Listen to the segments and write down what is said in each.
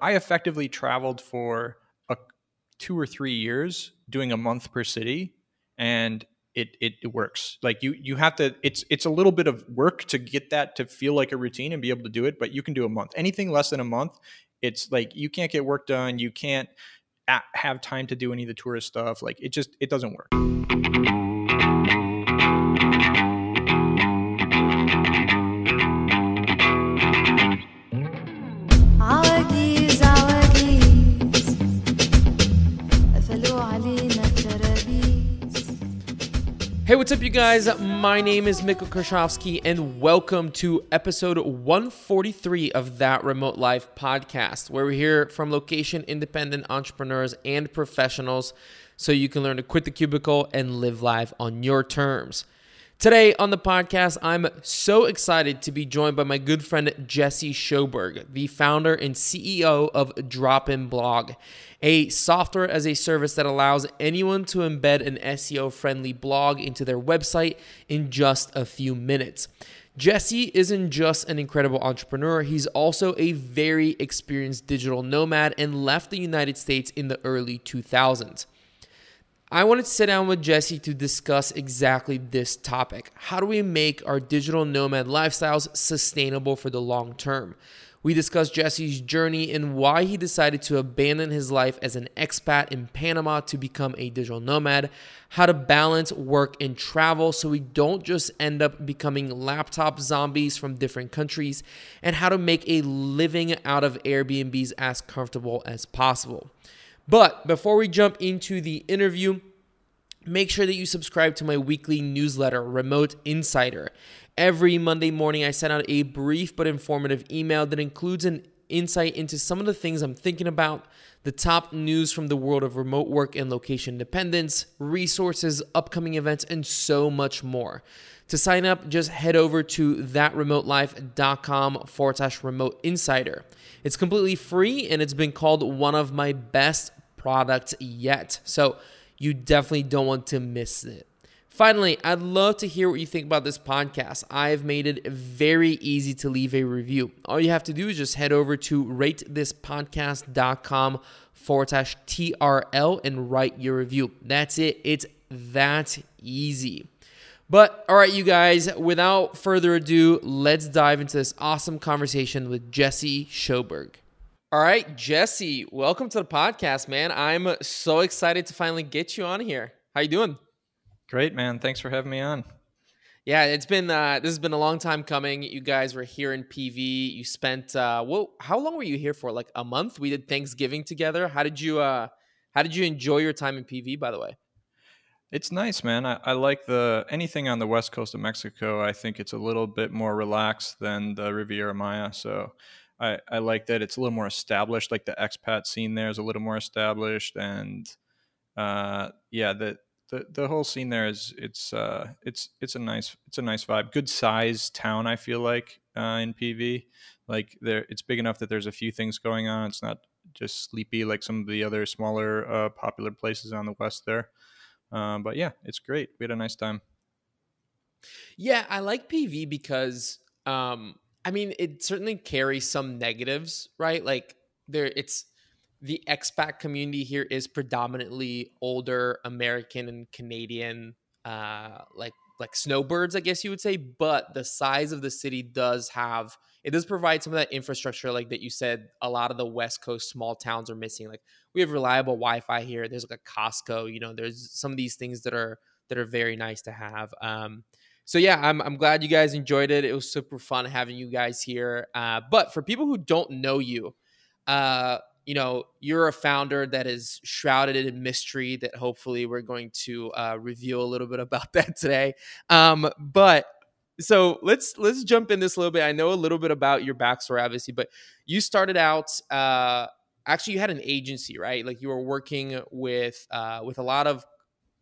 I effectively traveled for a two or three years doing a month per city and it, it, it works. Like you you have to it's it's a little bit of work to get that to feel like a routine and be able to do it but you can do a month. Anything less than a month it's like you can't get work done you can't have time to do any of the tourist stuff like it just it doesn't work Hey, what's up, you guys? My name is Mikkel Krashovsky, and welcome to episode 143 of That Remote Life podcast, where we hear from location independent entrepreneurs and professionals so you can learn to quit the cubicle and live life on your terms. Today on the podcast, I'm so excited to be joined by my good friend Jesse Schoberg, the founder and CEO of DropInBlog a software as a service that allows anyone to embed an SEO friendly blog into their website in just a few minutes. Jesse isn't just an incredible entrepreneur, he's also a very experienced digital nomad and left the United States in the early 2000s. I wanted to sit down with Jesse to discuss exactly this topic. How do we make our digital nomad lifestyles sustainable for the long term? We discuss Jesse's journey and why he decided to abandon his life as an expat in Panama to become a digital nomad, how to balance work and travel so we don't just end up becoming laptop zombies from different countries, and how to make a living out of Airbnbs as comfortable as possible. But before we jump into the interview, make sure that you subscribe to my weekly newsletter, Remote Insider. Every Monday morning, I send out a brief but informative email that includes an insight into some of the things I'm thinking about, the top news from the world of remote work and location independence, resources, upcoming events, and so much more. To sign up, just head over to thatremotelife.com forward slash remote insider. It's completely free and it's been called one of my best products yet. So you definitely don't want to miss it. Finally, I'd love to hear what you think about this podcast. I've made it very easy to leave a review. All you have to do is just head over to ratethispodcast.com forward slash TRL and write your review. That's it. It's that easy. But all right, you guys, without further ado, let's dive into this awesome conversation with Jesse Schoberg. All right, Jesse, welcome to the podcast, man. I'm so excited to finally get you on here. How you doing? Great, man. Thanks for having me on. Yeah, it's been uh, this has been a long time coming. You guys were here in PV. You spent uh, well, how long were you here for? Like a month. We did Thanksgiving together. How did you uh, how did you enjoy your time in PV? By the way, it's nice, man. I, I like the anything on the west coast of Mexico. I think it's a little bit more relaxed than the Riviera Maya. So I, I like that it's a little more established. Like the expat scene there is a little more established, and uh, yeah, that the the whole scene there is it's uh it's it's a nice it's a nice vibe. Good size town i feel like uh, in pv like there it's big enough that there's a few things going on. It's not just sleepy like some of the other smaller uh, popular places on the west there. Um, but yeah it's great. We had a nice time. Yeah i like pv because um i mean it certainly carries some negatives right? Like there it's the expat community here is predominantly older American and Canadian, uh, like like snowbirds, I guess you would say. But the size of the city does have it does provide some of that infrastructure, like that you said. A lot of the West Coast small towns are missing. Like we have reliable Wi-Fi here. There's like a Costco. You know, there's some of these things that are that are very nice to have. Um, so yeah, I'm I'm glad you guys enjoyed it. It was super fun having you guys here. Uh, but for people who don't know you, uh, you know you're a founder that is shrouded in mystery that hopefully we're going to uh, reveal a little bit about that today. Um, but so let's let's jump in this a little bit. I know a little bit about your backstory obviously but you started out uh, actually you had an agency right? Like you were working with uh, with a lot of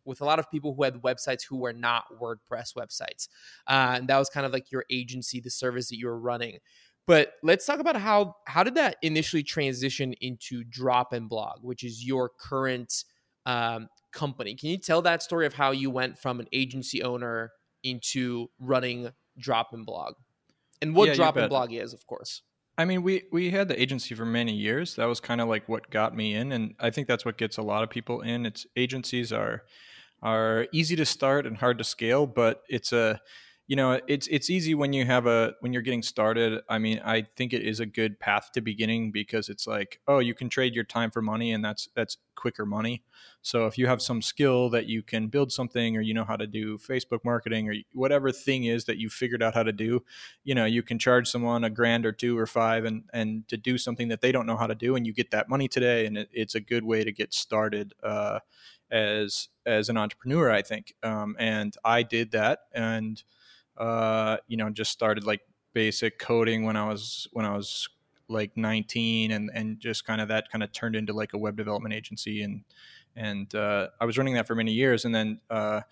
with a lot of people who had websites who were not wordpress websites. Uh, and that was kind of like your agency the service that you were running but let's talk about how how did that initially transition into DropInBlog, which is your current um, company. Can you tell that story of how you went from an agency owner into running DropInBlog, and what yeah, DropInBlog is, of course? I mean, we we had the agency for many years. That was kind of like what got me in, and I think that's what gets a lot of people in. It's agencies are are easy to start and hard to scale, but it's a you know it's it's easy when you have a when you're getting started. I mean i think it is a good path to beginning because it's like oh you can trade your time for money and that's that's quicker money. So if you have some skill that you can build something or you know how to do facebook marketing or whatever thing is that you figured out how to do you know you can charge someone a grand or two or five and and to do something that they don't know how to do and you get that money today and it, it's a good way to get started uh, as as an entrepreneur i think. Um, and i did that and uh, you know, just started like basic coding when I was when I was like 19 and and just kind of that kind of turned into like a web development agency and and uh, I was running that for many years and then uh,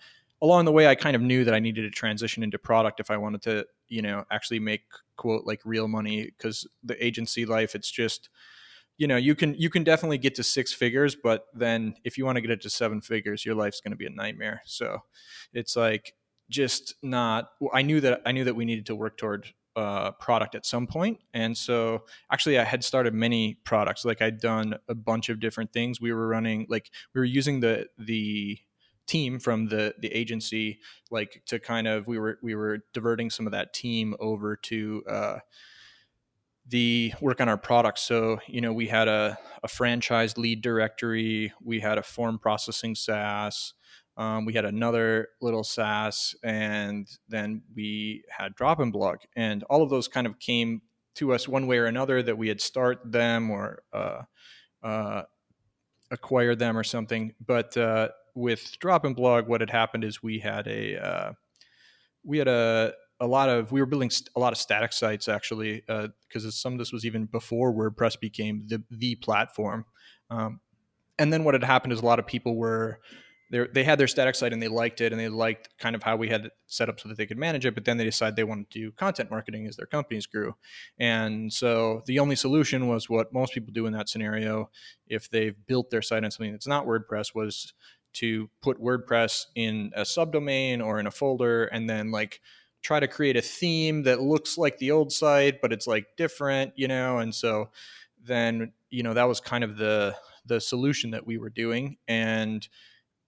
along the way I kind of knew that I needed to transition into product if I wanted to you know actually make quote like real money because the agency life it's just you know you can you can definitely get to six figures but then if you want to get it to seven figures your life's going to be a nightmare. So it's like just not i knew that i knew that we needed to work toward uh, product at some point and so actually i had started many products. Like i'd done a bunch of different things. We were running like we were using the the team from the the agency like to kind of we were we were diverting some of that team over to uh, the work on our products. So, you know, we had a, a franchise lead directory, we had a form processing SaaS, um, we had another little SaaS, and then we had DropInBlog, and all of those kind of came to us one way or another that we had start them or uh, uh, acquired them or something. But uh, with DropInBlog, what had happened is we had a uh, we had a a lot of we were building st- a lot of static sites actually because uh, some of this was even before WordPress became the the platform. Um, and then what had happened is a lot of people were they had their static site and they liked it and they liked kind of how we had it set up so that they could manage it but then they decided they wanted to do content marketing as their companies grew. And so the only solution was what most people do in that scenario if they've built their site on something that's not wordpress was to put wordpress in a subdomain or in a folder and then like try to create a theme that looks like the old site but it's like different you know? And so then you know that was kind of the the solution that we were doing. And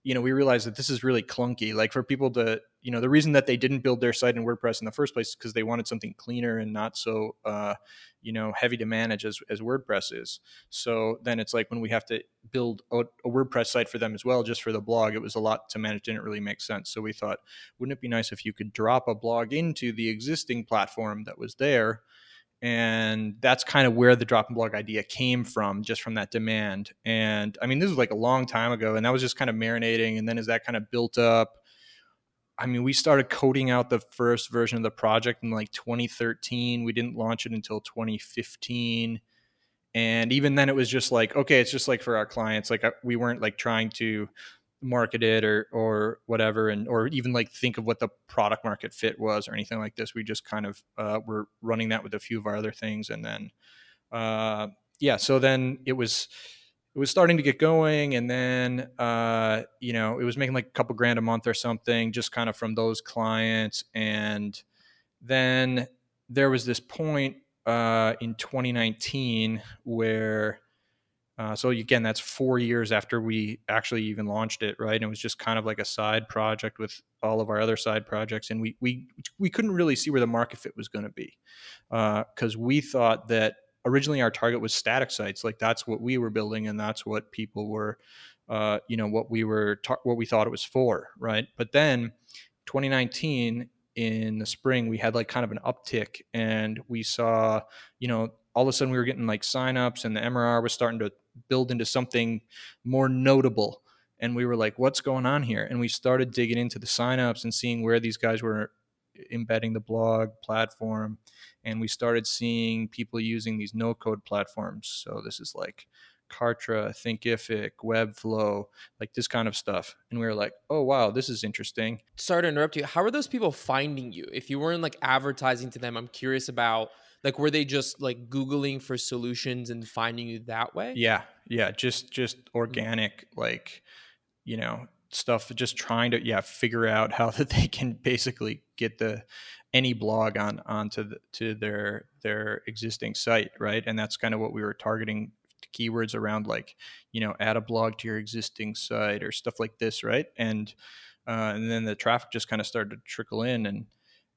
you know, we realized that this is really clunky. Like for people to, you know, the reason that they didn't build their site in WordPress in the first place is because they wanted something cleaner and not so, uh, you know, heavy to manage as, as WordPress is. So then it's like when we have to build a, a WordPress site for them as well, just for the blog, it was a lot to manage. Didn't really make sense. So we thought, wouldn't it be nice if you could drop a blog into the existing platform that was there? And that's kind of where the DropInBlog idea came from just from that demand. And i mean this was like a long time ago and that was just kind of marinating and then as that kind of built up i mean we started coding out the first version of the project in like 2013 we didn't launch it until 2015 and even then it was just like okay it's just like for our clients. Like uh, we weren't like trying to market it or or whatever and or even like think of what the product market fit was or anything like this. We just kind of uh, were running that with a few of our other things and then uh, yeah so then it was it was starting to get going and then uh, you know it was making like a couple grand a month or something just kind of from those clients and then there was this point uh, in 2019 where uh, so again, that's four years after we actually even launched it, right? And it was just kind of like a side project with all of our other side projects, and we we we couldn't really see where the market fit was going to be because uh, we thought that originally our target was static sites, like that's what we were building, and that's what people were, uh, you know, what we were ta- what we thought it was for, right? But then 2019 in the spring, we had like kind of an uptick, and we saw, you know, all of a sudden we were getting like signups, and the MRR was starting to build into something more notable. And we were like, what's going on here? And we started digging into the signups and seeing where these guys were embedding the blog platform. And we started seeing people using these no code platforms. So this is like Kartra, Thinkific, Webflow, like this kind of stuff. And we were like, oh, wow, this is interesting. Sorry to interrupt you. How are those people finding you? If you weren't like advertising to them, I'm curious about like were they just like googling for solutions and finding you that way yeah yeah just just mm. organic like you know stuff just trying to yeah figure out how that they can basically get the any blog on onto the, to their their existing site, right? And that's kind of what we were targeting keywords around like you know add a blog to your existing site or stuff like this right and uh, and then the traffic just kind of started to trickle in and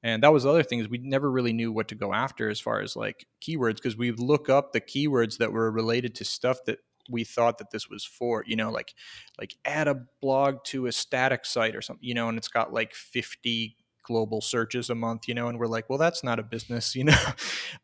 and that was the other thing is we never really knew what to go after as far as like keywords because we'd look up the keywords that were related to stuff that we thought that this was for you know like like add a blog to a static site or something you know and it's got like 50 global searches a month you know and we're like well that's not a business you know?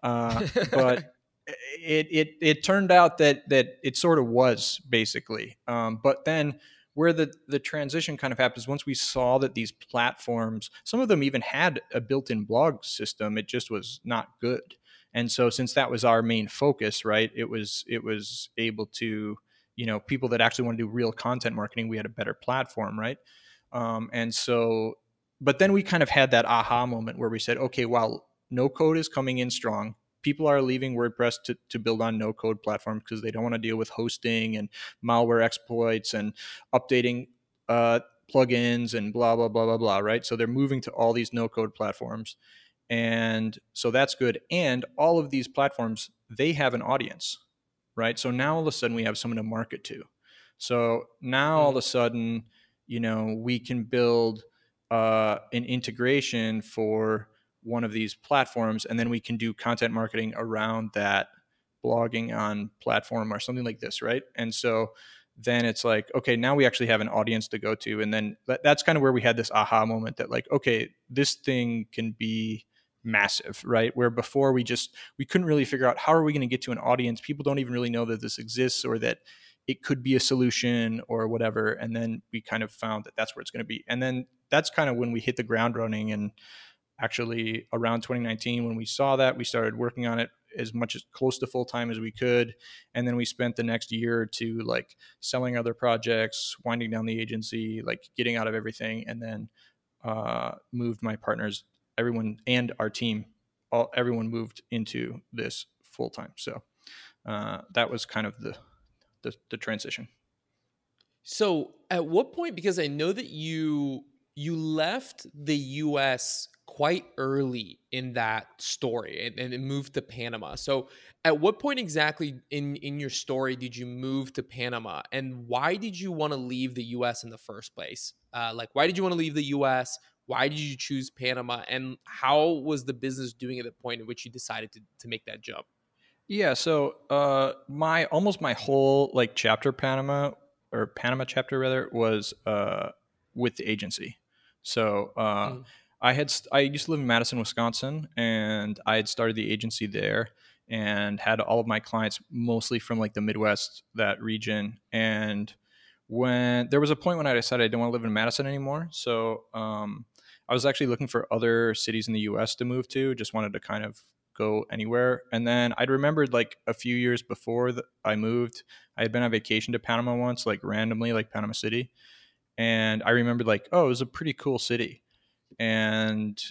Uh, but it it it turned out that that it sort of was basically. Um, but then where the the transition kind of happens once we saw that these platforms some of them even had a built-in blog system it just was not good. And so since that was our main focus right it was it was able to you know people that actually want to do real content marketing we had a better platform right? Um, and so but then we kind of had that aha moment where we said okay while no code is coming in strong people are leaving WordPress to, to build on no code platforms because they don't want to deal with hosting and malware exploits and updating uh, plugins and blah, blah, blah, blah, blah, right? So they're moving to all these no code platforms. And so that's good. And all of these platforms, they have an audience, right? So now all of a sudden we have someone to market to. So now all of a sudden, you know, we can build uh, an integration for one of these platforms and then we can do content marketing around that blogging on platform or something like this right? And so then it's like okay now we actually have an audience to go to and then that's kind of where we had this aha moment that like okay this thing can be massive right? Where before we just we couldn't really figure out how are we going to get to an audience. People don't even really know that this exists or that it could be a solution or whatever and then we kind of found that that's where it's going to be. And then that's kind of when we hit the ground running and actually around 2019 when we saw that we started working on it as much as close to full time as we could. And then we spent the next year or two like selling other projects winding down the agency like getting out of everything and then uh, moved my partners everyone and our team all everyone moved into this full time so uh, that was kind of the, the the transition. So at what point because i know that you you left the us quite early in that story and, and it moved to Panama. So, at what point exactly in in your story did you move to Panama, and why did you want to leave the U.S. in the first place? Uh, like, why did you want to leave the U.S.? Why did you choose Panama, and how was the business doing at the point at which you decided to to make that jump? Yeah, so uh, my almost my whole like chapter Panama or Panama chapter rather was uh, with the agency. So uh, mm. I had I used to live in Madison, Wisconsin, and I had started the agency there and had all of my clients mostly from like the Midwest, that region. And when there was a point when I decided I didn't want to live in Madison anymore, so um, I was actually looking for other cities in the U.S. to move to. Just wanted to kind of go anywhere. And then I'd remembered like a few years before that I moved, I had been on vacation to Panama once, like randomly, like Panama City. And I remembered like, oh, it was a pretty cool city and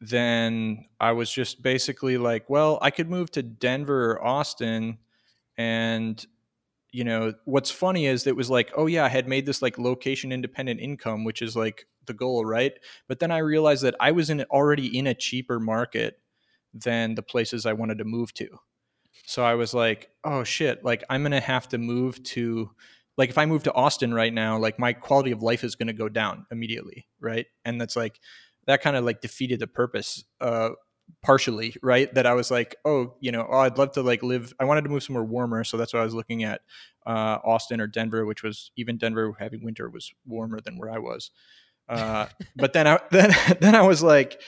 then I was just basically like, well, I could move to Denver or Austin. And, you know, what's funny is it was like, oh, yeah, I had made this like location independent income, which is like the goal, right? But then I realized that I was in already in a cheaper market than the places I wanted to move to. So I was like, oh, shit, like I'm going to have to move to like if I move to Austin right now, like my quality of life is going to go down immediately, right? And that's like that kind of like defeated the purpose uh partially, right? That I was like, oh, you know, oh, I'd love to like live. I wanted to move somewhere warmer, so that's why I was looking at uh, Austin or Denver, which was even Denver having winter was warmer than where I was. Uh, but then I then then I was like,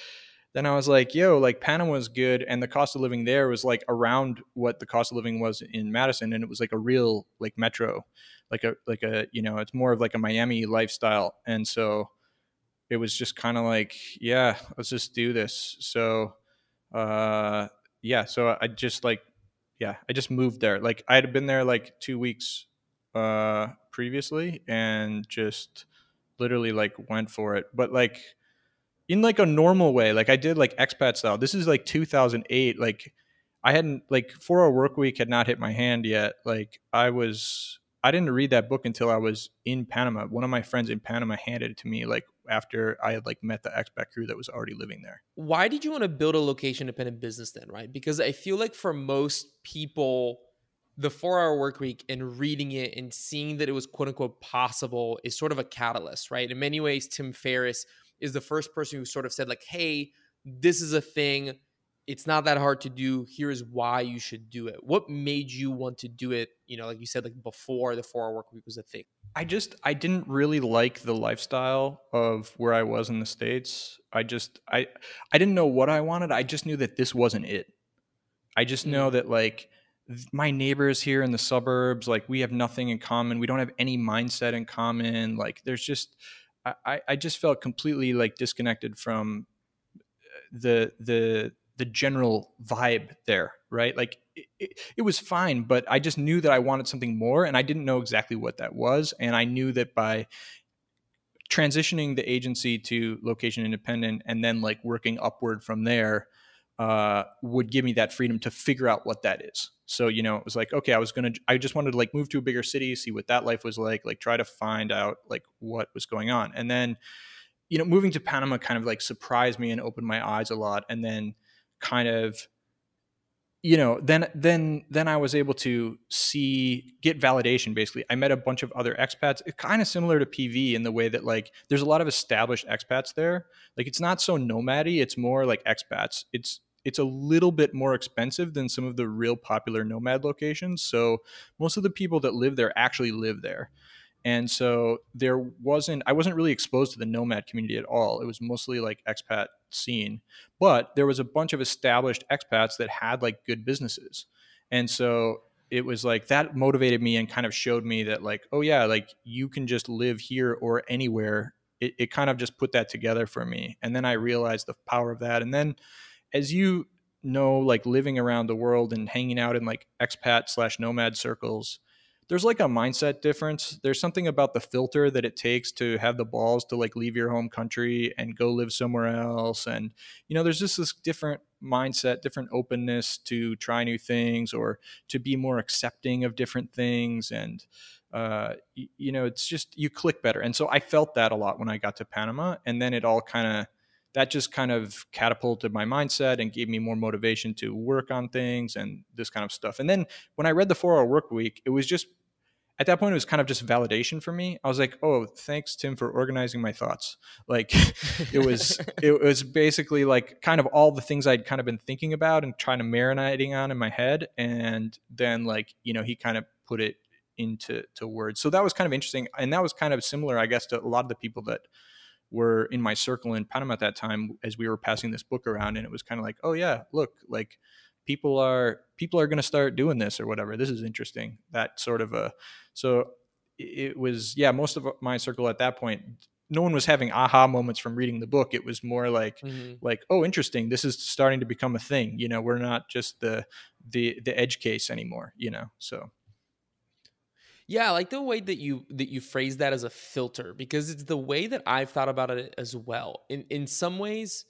then I was like, yo, like Panama was good, and the cost of living there was like around what the cost of living was in Madison, and it was like a real like metro like a like a you know it's more of like a Miami lifestyle, and so it was just kind of like yeah, let's just do this. So uh, yeah, so I just like yeah, I just moved there. Like I had been there like two weeks uh, previously, and just literally like went for it, but like in like a normal way. Like I did like expat style. This is like 2008. Like I hadn't like four hour work week had not hit my hand yet. Like I was I didn't read that book until I was in Panama. One of my friends in Panama handed it to me like after I had like met the expat crew that was already living there. Why did you want to build a location dependent business then, right? Because I feel like for most people, the four hour work week and reading it and seeing that it was quote unquote possible is sort of a catalyst, right? In many ways, Tim Ferriss is the first person who sort of said, like, hey, this is a thing. It's not that hard to do. Here's why you should do it. What made you want to do it? You know, like you said, like before the four hour work week was a thing. I just I didn't really like the lifestyle of where I was in the states. I just I I didn't know what I wanted. I just knew that this wasn't it. I just know mm. that like my neighbors here in the suburbs, like we have nothing in common. We don't have any mindset in common. Like there's just I I just felt completely like disconnected from uh, the the the general vibe there, right? Like it, it, was fine, but I just knew that I wanted something more and I didn't know exactly what that was. And I knew that by transitioning the agency to location independent and then like working upward from there uh, would give me that freedom to figure out what that is. So, you know, it was like, okay, I was going to, I just wanted to like move to a bigger city, see what that life was like, like try to find out like what was going on. And then, you know, moving to Panama kind of like surprised me and opened my eyes a lot. And then kind of you know then then then i was able to see get validation basically. I met a bunch of other expats eh, it's kind of similar to pv in the way that like there's a lot of established expats there. Like it's not so nomady it's more like expats. It's it's a little bit more expensive than some of the real popular nomad locations so most of the people that live there actually live there and so there wasn't i wasn't really exposed to the nomad community at all. It was mostly like expat scene. But there was a bunch of established expats that had like good businesses. And so it was like that motivated me and kind of showed me that like oh yeah like you can just live here or anywhere. It, it kind of just put that together for me. And then i realized the power of that. And then as you know like living around the world and hanging out in like expat slash nomad circles there's like a mindset difference. There's something about the filter that it takes to have the balls to like leave your home country and go live somewhere else. And, you know, there's just this different mindset, different openness to try new things or to be more accepting of different things. And, uh, you, you know, it's just you click better. And so I felt that a lot when I got to Panama. And then it all kind of, that just kind of catapulted my mindset and gave me more motivation to work on things and this kind of stuff. And then when I read the four hour work week, it was just at that point it was kind of just validation for me. I was like oh thanks tim for organizing my thoughts. Like it was it was basically like kind of all the things i'd kind of been thinking about and trying to marinating on in my head and then like you know he kind of put it into to words. So that was kind of interesting and that was kind of similar i guess to a lot of the people that were in my circle in panama at that time as we were passing this book around and it was kind of like oh yeah look like people are people are going to start doing this or whatever this is interesting that sort of a so it was yeah most of my circle at that point no one was having aha moments from reading the book it was more like mm-hmm. like oh interesting this is starting to become a thing you know we're not just the the the edge case anymore you know so yeah, I like the way that you that you phrase that as a filter because it's the way that I've thought about it as well. In in some ways,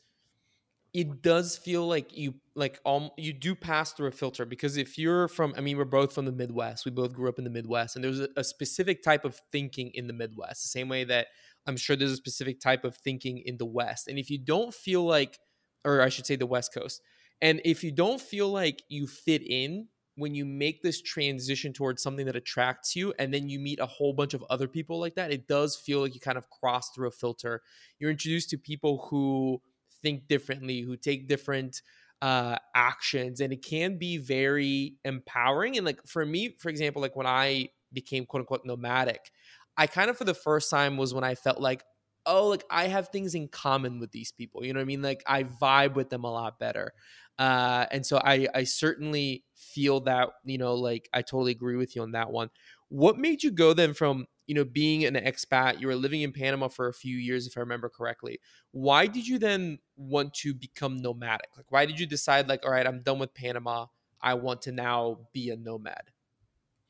it does feel like you like um you do pass through a filter because if you're from I mean we're both from the Midwest. We both grew up in the Midwest and there's a, a, specific type of thinking in the Midwest the same way that I'm sure there's a specific type of thinking in the West. And if you don't feel like or I should say the West Coast and if you don't feel like you fit in when you make this transition towards something that attracts you and then you meet a whole bunch of other people like that it does feel like you kind of cross through a filter. You're introduced to people who think differently, who take different uh, actions, and it can be very empowering. And like for me, for example, like when I became quote unquote nomadic, I kind of for the first time was when I felt like, oh, like I have things in common with these people. You know what I mean? Like I vibe with them a lot better. Uh, and so I, I certainly feel that, you know, like I totally agree with you on that one. What made you go then from you know, being an expat, you were living in Panama for a few years, if I remember correctly. Why did you then want to become nomadic? Like, why did you decide, like, all right, I'm done with Panama. I want to now be a nomad?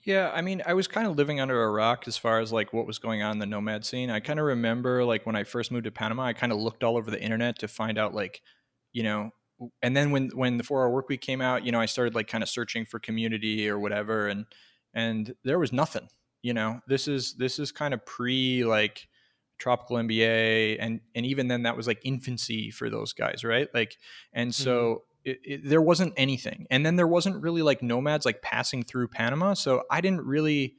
Yeah, I mean, I was kind of living under a rock as far as like what was going on in the nomad scene. I kind of remember like when I first moved to Panama, I kind of looked all over the internet to find out like, you know, and then when when the 4-hour work week came out, you know, I started like kind of searching for community or whatever and and there was nothing you know this is this is kind of pre like tropical MBA, and and even then that was like infancy for those guys, right? Like, and so. Mm-hmm. It, it, there wasn't anything, and then there wasn't really like nomads like passing through Panama. So I didn't really,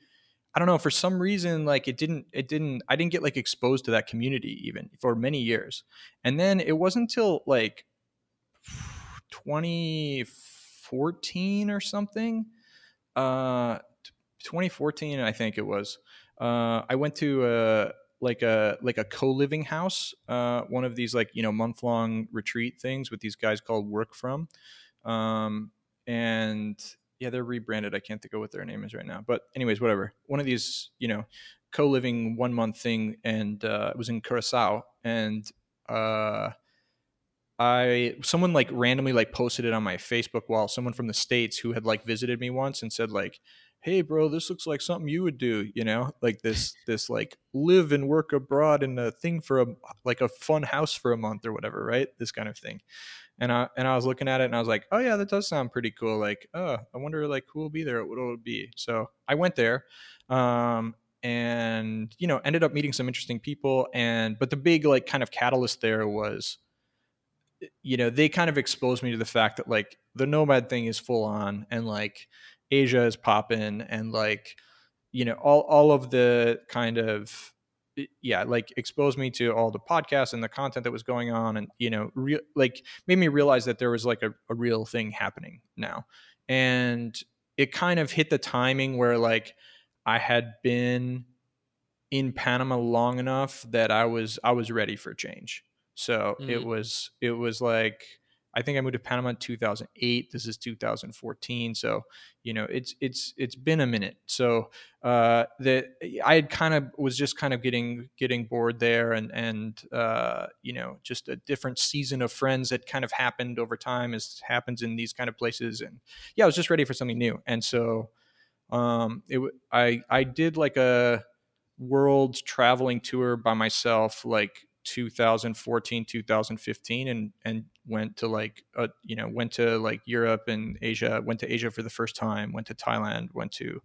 I don't know, for some reason, like it didn't, it didn't, I didn't get like exposed to that community even for many years. And then it wasn't until like 2014 or something, uh, 2014, I think it was. Uh, I went to a like a like a co-living house, uh, one of these like you know month long retreat things with these guys called Work From, um, and yeah, they're rebranded. I can't think of what their name is right now, but anyways, whatever. One of these you know co-living one month thing, and uh, it was in Curacao, and uh, I someone like randomly like posted it on my Facebook wall. Someone from the states who had like visited me once and said like, "Hey, bro, this looks like something you would do." You know, like this this like live and work abroad and a thing for a like a fun house for a month or whatever, right? This kind of thing. And I and I was looking at it and I was like, "Oh yeah, that does sound pretty cool." Like, oh, I wonder like who will be there? What will it be? So I went there. Um, and you know ended up meeting some interesting people and but the big like kind of catalyst there was you know, they kind of exposed me to the fact that like the nomad thing is full on and like Asia is popping and like, you know, all, all of the kind of, yeah, like exposed me to all the podcasts and the content that was going on and, you know, real like made me realize that there was like a, a real thing happening now. And it kind of hit the timing where like I had been in Panama long enough that I was I was ready for change so mm-hmm. it was it was like I think I moved to Panama in 2008. This is 2014. So, you know, it's it's it's been a minute. So, uh, that I had kind of was just kind of getting getting bored there, and and uh, you know, just a different season of friends that kind of happened over time, as happens in these kind of places. And yeah, I was just ready for something new. And so, um, it I I did like a world traveling tour by myself, like 2014 2015 and and went to like uh, you know went to like europe and asia went to asia for the first time went to thailand went to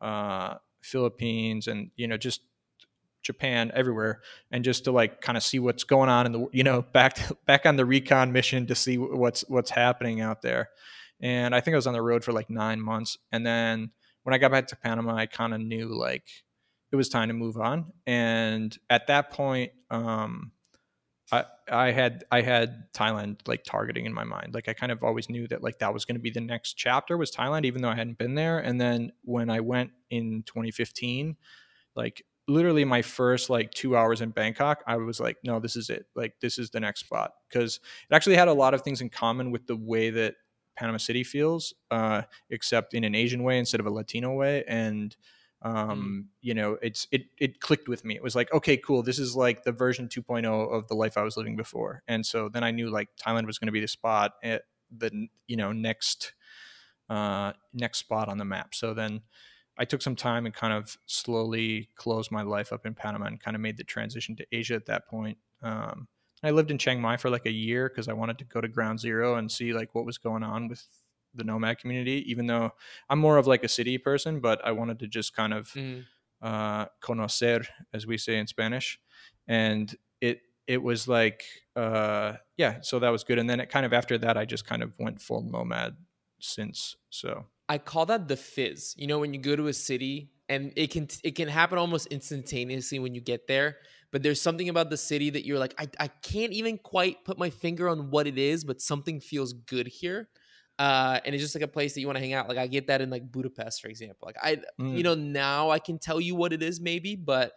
uh philippines and you know just japan everywhere and just to like kind of see what's going on in the you know back to, back on the recon mission to see what's what's happening out there. And i think i was on the road for like nine months and then when i got back to panama i kind of knew like it was time to move on. And at that point, um, I, I had I had Thailand like targeting in my mind. Like I kind of always knew that like that was going to be the next chapter was Thailand, even though I hadn't been there. And then when I went in 2015, like literally my first like two hours in Bangkok, I was like, no, this is it. Like this is the next spot because it actually had a lot of things in common with the way that Panama City feels, uh, except in an Asian way instead of a Latino way. And. Um mm. you know it's it it clicked with me. It was like okay cool this is like the version 2.0 of the life i was living before. And so then i knew like thailand was going to be the spot at the you know next uh next spot on the map. So then i took some time and kind of slowly closed my life up in panama and kind of made the transition to asia at that point um i lived in chiang mai for like a year because i wanted to go to ground zero and see like what was going on with the nomad community, even though I'm more of like a city person, but I wanted to just kind of mm. uh, conocer, as we say in Spanish. And it, it was like, uh, yeah, so that was good. And then it kind of after that, I just kind of went full nomad since. So I call that the fizz. You know, when you go to a city and it can, it can happen almost instantaneously when you get there but there's something about the city that you're like I, I can't even quite put my finger on what it is but something feels good here uh, and it's just like a place that you want to hang out. Like I get that in like Budapest, for example. Like I, mm. you know, now I can tell you what it is, maybe, but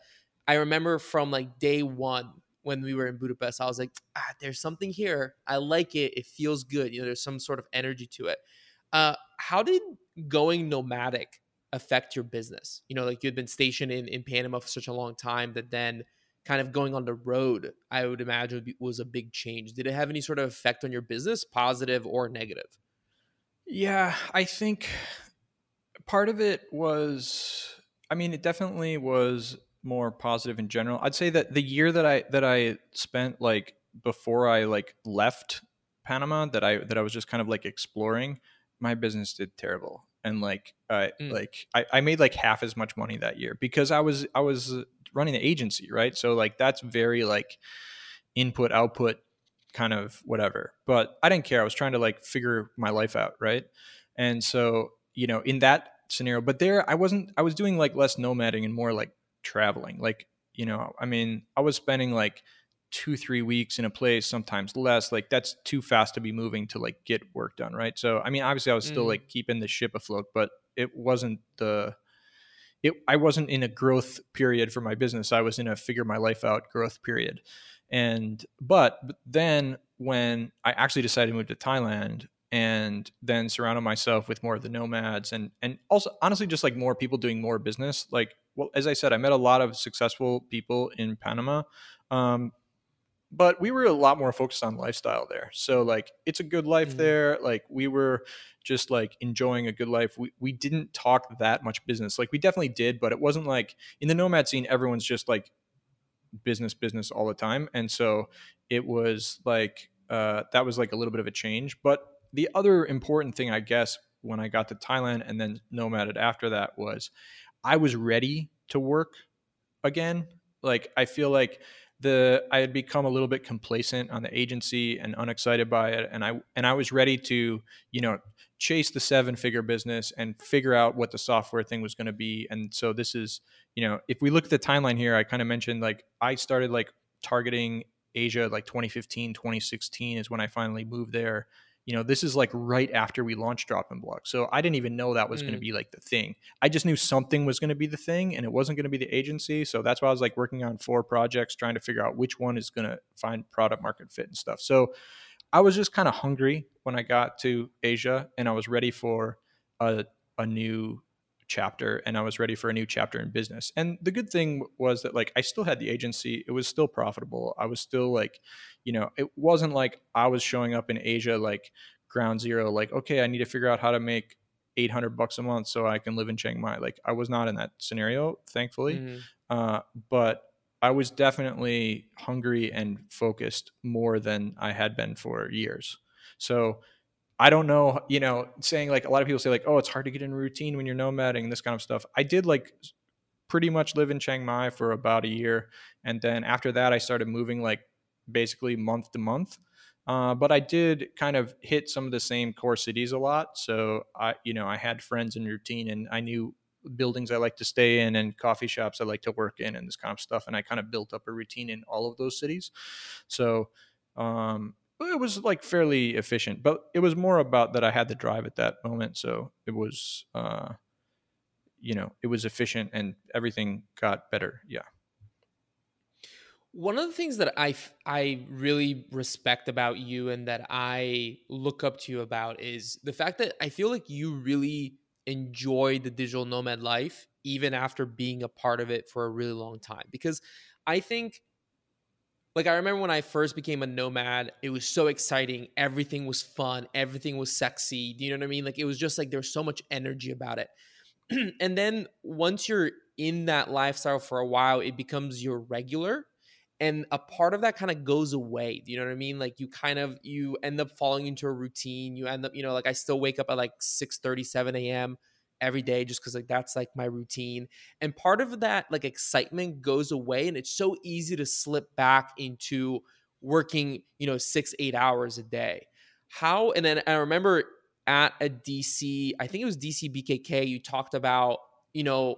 I remember from like day one when we were in Budapest, I was like, ah, there's something here. I like it. It feels good. You know, there's some sort of energy to it. Uh, how did going nomadic affect your business? You know, like you had been stationed in in Panama for such a long time that then kind of going on the road, I would imagine was a big change. Did it have any sort of effect on your business, positive or negative? Yeah, I think part of it was I mean, it definitely was more positive in general. I'd say that the year that I that I spent like before I like left Panama that I that I was just kind of like exploring, my business did terrible. And like I mm. like I, I made like half as much money that year because I was I was running the agency, right? So like that's very like input output kind of whatever. But I didn't care. I was trying to like figure my life out, right? And so, you know, in that scenario, but there I wasn't I was doing like less nomading and more like traveling. Like, you know, I mean, I was spending like two three weeks in a place sometimes less like that's too fast to be moving to like get work done right so i mean obviously i was still mm. like keeping the ship afloat but it wasn't the it i wasn't in a growth period for my business. I was in a figure my life out growth period. And but, but then when i actually decided to move to thailand and then surrounded myself with more of the nomads and and also honestly just like more people doing more business like well as i said i met a lot of successful people in panama um, but we were a lot more focused on lifestyle there. So like it's a good life mm-hmm. there like we were just like enjoying a good life. We, we didn't talk that much business like we definitely did but it wasn't like in the nomad scene everyone's just like business business all the time and so it was like uh, that was like a little bit of a change. But the other important thing i guess when i got to thailand and then nomaded after that was i was ready to work again. Like i feel like the I had become a little bit complacent on the agency and unexcited by it, and I and I was ready to you know chase the seven figure business and figure out what the software thing was going to be. And so this is you know if we look at the timeline here, I kind of mentioned like I started like targeting Asia like 2015, 2016 is when I finally moved there you know this is like right after we launched DropInBlog so i didn't even know that was mm. going to be like the thing i just knew something was going to be the thing and it wasn't going to be the agency so that's why i was like working on four projects trying to figure out which one is going to find product market fit and stuff so i was just kind of hungry when i got to asia and i was ready for a, a new chapter and I was ready for a new chapter in business. And the good thing was that like I still had the agency, it was still profitable. I was still like, you know, it wasn't like I was showing up in Asia like ground zero like okay, I need to figure out how to make 800 bucks a month so I can live in Chiang Mai. Like I was not in that scenario, thankfully. Mm-hmm. Uh, but I was definitely hungry and focused more than I had been for years. So I don't know, you know, saying like a lot of people say like, oh, it's hard to get in routine when you're nomading and this kind of stuff. I did like pretty much live in Chiang Mai for about a year, and then after that, I started moving like basically month to month. Uh, but I did kind of hit some of the same core cities a lot. So I, you know, I had friends in routine, and I knew buildings I like to stay in and coffee shops I like to work in and this kind of stuff. And I kind of built up a routine in all of those cities. So um, it was like fairly efficient, but it was more about that I had the drive at that moment. So it was, uh, you know, it was efficient and everything got better. Yeah. One of the things that I I really respect about you and that I look up to you about is the fact that I feel like you really enjoy the digital nomad life even after being a part of it for a really long time because I think like I remember when I first became a nomad, it was so exciting. Everything was fun. Everything was sexy. Do you know what I mean? Like it was just like there's so much energy about it. and then once you're in that lifestyle for a while, it becomes your regular. And a part of that kind of goes away. Do you know what I mean? Like you kind of you end up falling into a routine. You end up, you know, like I still wake up at like 6 37 a.m every day just because like that's like my routine and part of that like excitement goes away and it's so easy to slip back into working you know six eight hours a day. How and then i remember at a dc i think it was dc bkk you talked about you know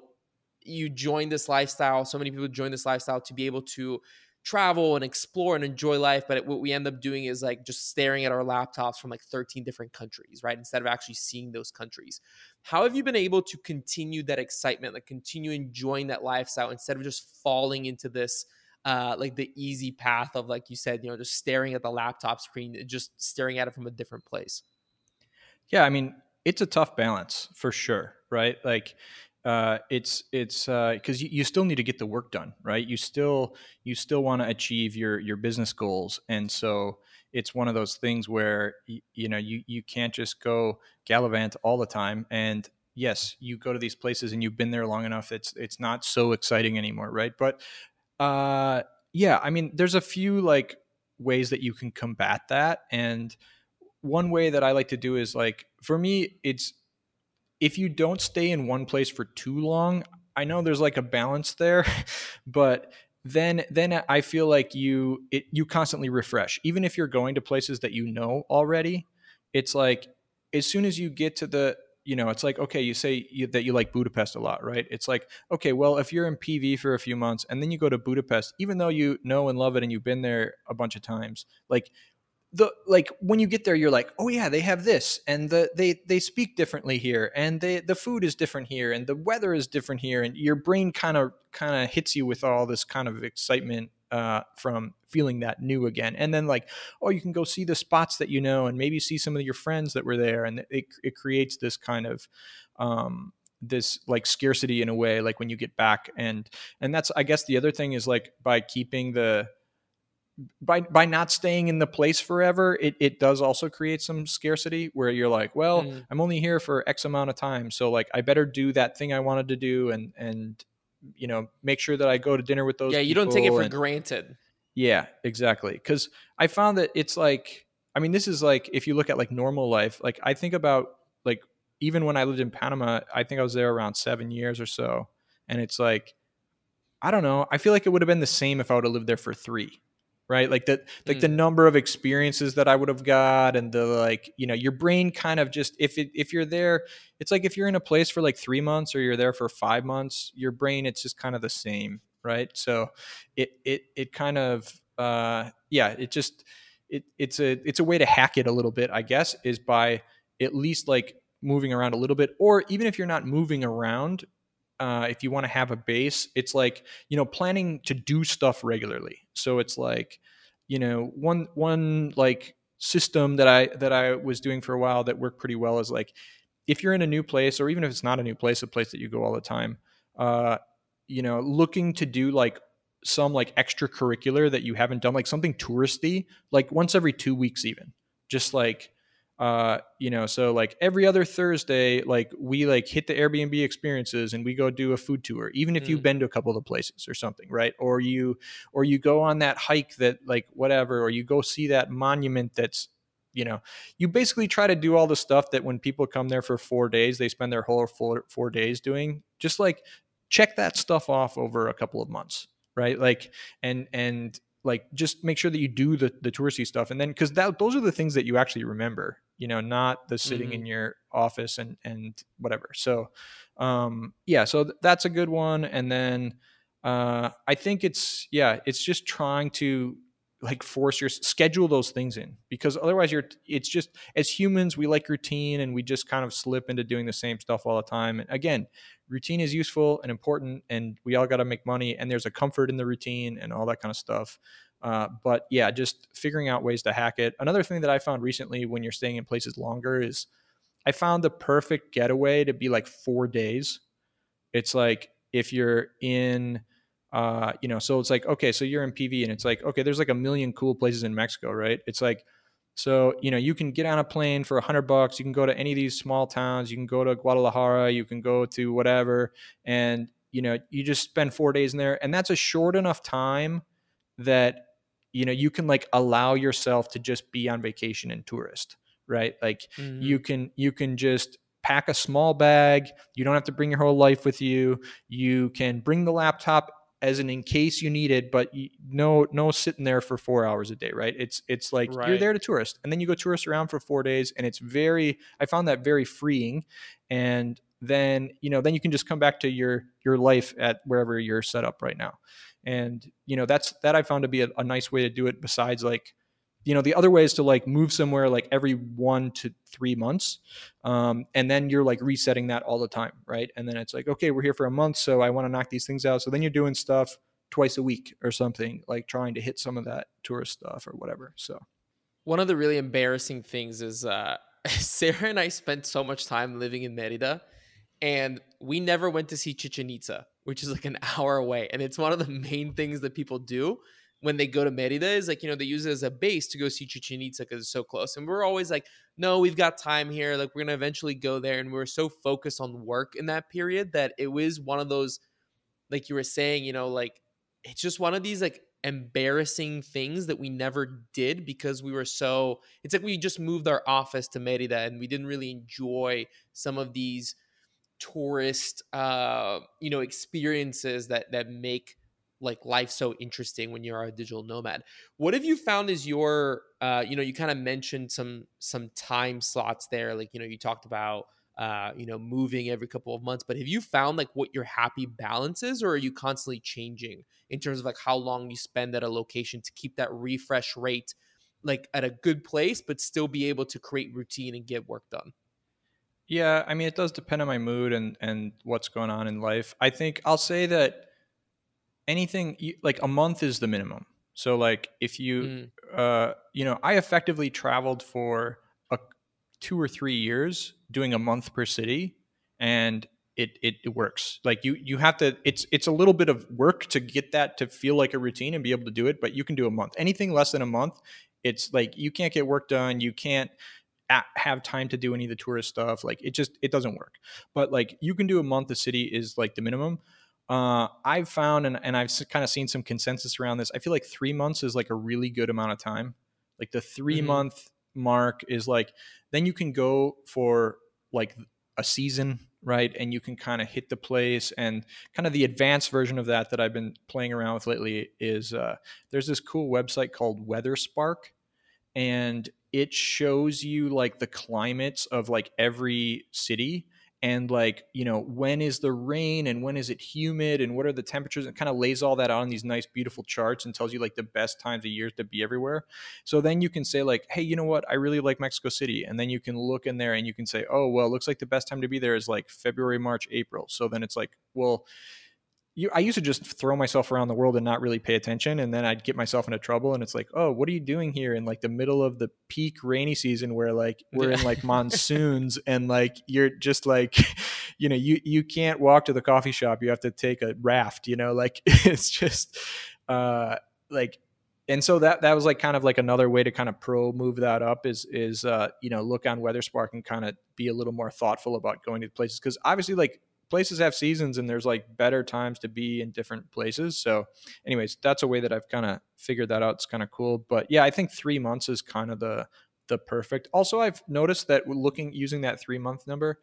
you join this lifestyle so many people join this lifestyle to be able to travel and explore and enjoy life but what we end up doing is like just staring at our laptops from like 13 different countries right instead of actually seeing those countries. How have you been able to continue that excitement like continue enjoying that lifestyle instead of just falling into this uh like the easy path of like you said you know just staring at the laptop screen just staring at it from a different place? Yeah i mean it's a tough balance for sure right? Like uh, it's it's because uh, you, you still need to get the work done, right? You still you still want to achieve your your business goals, and so it's one of those things where y- you know you you can't just go gallivant all the time. And yes, you go to these places and you've been there long enough. It's it's not so exciting anymore, right? But uh, yeah, I mean, there's a few like ways that you can combat that, and one way that I like to do is like for me, it's if you don't stay in one place for too long, I know there's like a balance there, but then then I feel like you it you constantly refresh. Even if you're going to places that you know already, it's like as soon as you get to the you know, it's like okay, you say you, that you like Budapest a lot, right? It's like okay, well, if you're in PV for a few months and then you go to Budapest, even though you know and love it and you've been there a bunch of times, like the like when you get there you're like oh yeah they have this and the they they speak differently here and they the food is different here and the weather is different here and your brain kind of kind of hits you with all this kind of excitement uh, from feeling that new again and then like oh you can go see the spots that you know and maybe see some of your friends that were there and it, it creates this kind of um, this like scarcity in a way like when you get back and and that's i guess the other thing is like by keeping the by by not staying in the place forever, it, it does also create some scarcity where you're like, well, mm. I'm only here for X amount of time. So like I better do that thing I wanted to do and and you know, make sure that I go to dinner with those Yeah, you don't take it for and, granted. Yeah, exactly. Cause I found that it's like I mean, this is like if you look at like normal life, like I think about like even when I lived in Panama, I think I was there around seven years or so. And it's like I don't know. I feel like it would have been the same if I would have lived there for three right like the like mm. the number of experiences that i would have got and the like you know your brain kind of just if it, if you're there it's like if you're in a place for like three months or you're there for five months your brain it's just kind of the same right so it it it kind of uh yeah it just it it's a it's a way to hack it a little bit i guess is by at least like moving around a little bit or even if you're not moving around uh, if you want to have a base, it's like you know planning to do stuff regularly. So it's like you know one one like system that I that I was doing for a while that worked pretty well is like if you're in a new place or even if it's not a new place, a place that you go all the time, uh, you know, looking to do like some like extracurricular that you haven't done, like something touristy, like once every two weeks, even. Just like uh, you know, so like every other Thursday, like we like hit the Airbnb experiences and we go do a food tour, even if mm. you've been to a couple of the places or something, right? Or you, or you go on that hike that like whatever, or you go see that monument that's, you know, you basically try to do all the stuff that when people come there for four days, they spend their whole four, four days doing. Just like check that stuff off over a couple of months, right? Like, and and like just make sure that you do the the touristy stuff and then because that those are the things that you actually remember you know not the sitting mm-hmm. in your office and and whatever so um yeah so th- that's a good one and then uh i think it's yeah it's just trying to like force your schedule those things in because otherwise you're it's just as humans we like routine and we just kind of slip into doing the same stuff all the time. And again routine is useful and important and we all got to make money and there's a comfort in the routine and all that kind of stuff. Uh, but yeah just figuring out ways to hack it. Another thing that i found recently when you're staying in places longer is i found the perfect getaway to be like four days. It's like if you're in uh, you know, so it's like, okay, so you're in PV and it's like, okay, there's like a million cool places in Mexico, right? It's like, so, you know, you can get on a plane for a hundred bucks. You can go to any of these small towns. You can go to Guadalajara. You can go to whatever. And, you know, you just spend four days in there. And that's a short enough time that, you know, you can like allow yourself to just be on vacation and tourist, right? Like mm-hmm. you can, you can just pack a small bag. You don't have to bring your whole life with you. You can bring the laptop as an in case you need it, but you, no no sitting there for four hours a day, right? It's it's like right. you're there to tourist, and then you go tourist around for four days, and it's very I found that very freeing, and then you know then you can just come back to your your life at wherever you're set up right now, and you know that's that I found to be a, a nice way to do it. Besides like you know the other way is to like move somewhere like every one to three months um, and then you're like resetting that all the time right? And then it's like okay we're here for a month so i want to knock these things out. So then you're doing stuff twice a week or something like trying to hit some of that tourist stuff or whatever so. One of the really embarrassing things is uh, sarah and i spent so much time living in merida and we never went to see chichen itza which is like an hour away and it's one of the main things that people do when they go to Merida is like, you know, they use it as a base to go see Chichen Itza because it's so close. And we're always like, no, we've got time here. Like, we're going to eventually go there. And we are so focused on work in that period that it was one of those, like you were saying, you know, like it's just one of these like embarrassing things that we never did because we were so, it's like we just moved our office to Merida and we didn't really enjoy some of these tourist uh you know experiences that that make like life so interesting when you're a digital nomad. What have you found is your uh you know you kind of mentioned some some time slots there like you know you talked about uh you know moving every couple of months but have you found like what your happy balance is or are you constantly changing in terms of like how long you spend at a location to keep that refresh rate like at a good place but still be able to create routine and get work done? Yeah i mean it does depend on my mood and and what's going on in life. I think i'll say that anything like a month is the minimum. So like if you mm. uh you know, I effectively traveled for a 2 or 3 years doing a month per city and it, it, it works. Like you you have to it's it's a little bit of work to get that to feel like a routine and be able to do it, but you can do a month. Anything less than a month, it's like you can't get work done, you can't have time to do any of the tourist stuff like it just it doesn't work but like you can do a month a city is like the minimum uh, I've found, and, and I've kind of seen some consensus around this. I feel like three months is like a really good amount of time. Like the 3 mm-hmm. month mark is like, then you can go for like a season, right? And you can kind of hit the place. And kind of the advanced version of that that I've been playing around with lately is uh, there's this cool website called WeatherSpark, and it shows you like the climates of like every city and like you know when is the rain and when is it humid and what are the temperatures and kind of lays all that out on these nice beautiful charts and tells you like the best times of years to be everywhere. So then you can say like hey you know what? I really like mexico city. And then you can look in there and you can say oh well looks like the best time to be there is like february march april. So then it's like well you, I used to just throw myself around the world and not really pay attention, and then I'd get myself into trouble. And it's like, oh, what are you doing here in like the middle of the peak rainy season, where like we're in like monsoons, and like you're just like, you know, you you can't walk to the coffee shop. You have to take a raft. You know, like it's just uh, like and so that that was like kind of like another way to kind of pro move that up is is uh, you know look on WeatherSpark and kind of be a little more thoughtful about going to places because obviously like places have seasons and there's like better times to be in different places. So, anyways, that's a way that I've kind of figured that out. It's kind of cool. But yeah, I think three months is kind of the the perfect. Also, I've noticed that looking using that three month number,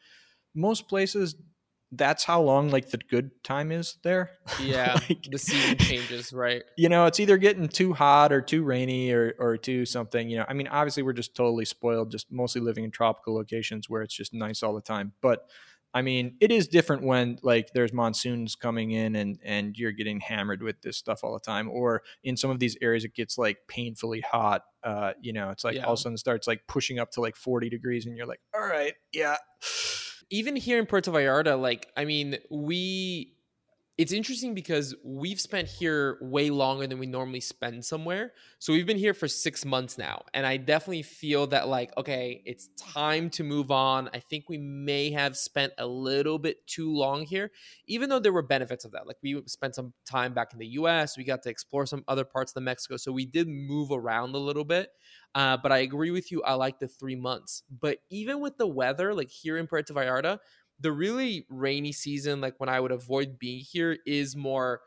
most places that's how long like the good time is there. Yeah, like, the season changes, right? You know, it's either getting too hot or too rainy or or too something. You know, I mean, obviously we're just totally spoiled, just mostly living in tropical locations where it's just nice all the time. But I mean, it is different when like there's monsoons coming in and and you're getting hammered with this stuff all the time, or in some of these areas it gets like painfully hot. Uh, you know, it's like yeah. all of a sudden starts like pushing up to like 40 degrees, and you're like, all right, yeah. Even here in Puerto Vallarta, like I mean, we it's interesting because we've spent here way longer than we normally spend somewhere. So we've been here for six months now. And I definitely feel that, like, okay, it's time to move on. I think we may have spent a little bit too long here, even though there were benefits of that. Like, we spent some time back in the US, we got to explore some other parts of Mexico. So we did move around a little bit. Uh, but I agree with you. I like the three months. But even with the weather, like here in Puerto Vallarta, the really rainy season, like when I would avoid being here, is more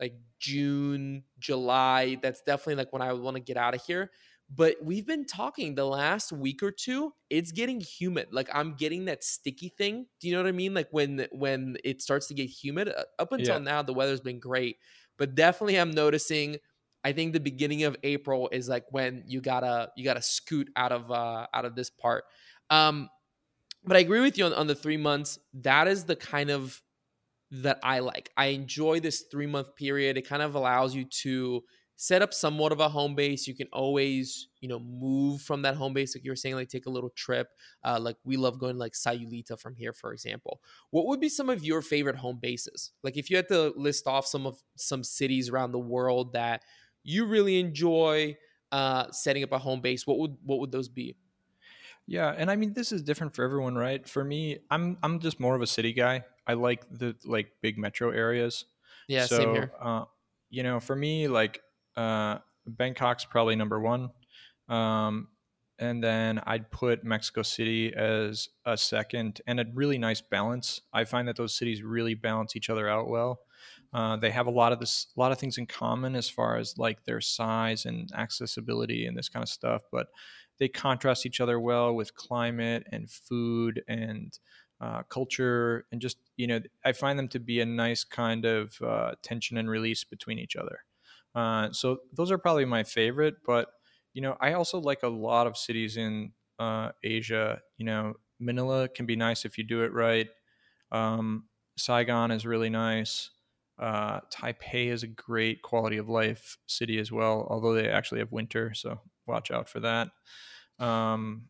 like June, July. That's definitely like when I would want to get out of here. But we've been talking the last week or two, it's getting humid. Like I'm getting that sticky thing. Do you know what I mean? Like when when it starts to get humid. Uh, up until yeah. now, the weather's been great. But definitely I'm noticing I think the beginning of April is like when you gotta you gotta scoot out of uh out of this part. Um but I agree with you on, on the three months. That is the kind of that I like. I enjoy this three month period. It kind of allows you to set up somewhat of a home base. You can always, you know, move from that home base. Like you were saying, like take a little trip. Uh, like we love going like Sayulita from here, for example. What would be some of your favorite home bases? Like if you had to list off some of some cities around the world that you really enjoy uh, setting up a home base, what would what would those be? Yeah, and I mean this is different for everyone, right? For me, I'm I'm just more of a city guy. I like the like big metro areas. Yeah, so, same here. Uh, you know, for me, like uh, Bangkok's probably number one, um, and then I'd put Mexico City as a second, and a really nice balance. I find that those cities really balance each other out well. Uh, they have a lot of this, a lot of things in common as far as like their size and accessibility and this kind of stuff. But they contrast each other well with climate and food and uh, culture, and just you know, I find them to be a nice kind of uh, tension and release between each other. Uh, so those are probably my favorite. But you know, I also like a lot of cities in uh, Asia. You know, Manila can be nice if you do it right. Um, Saigon is really nice. Uh, Taipei is a great quality of life city as well, although they actually have winter, so watch out for that. Um,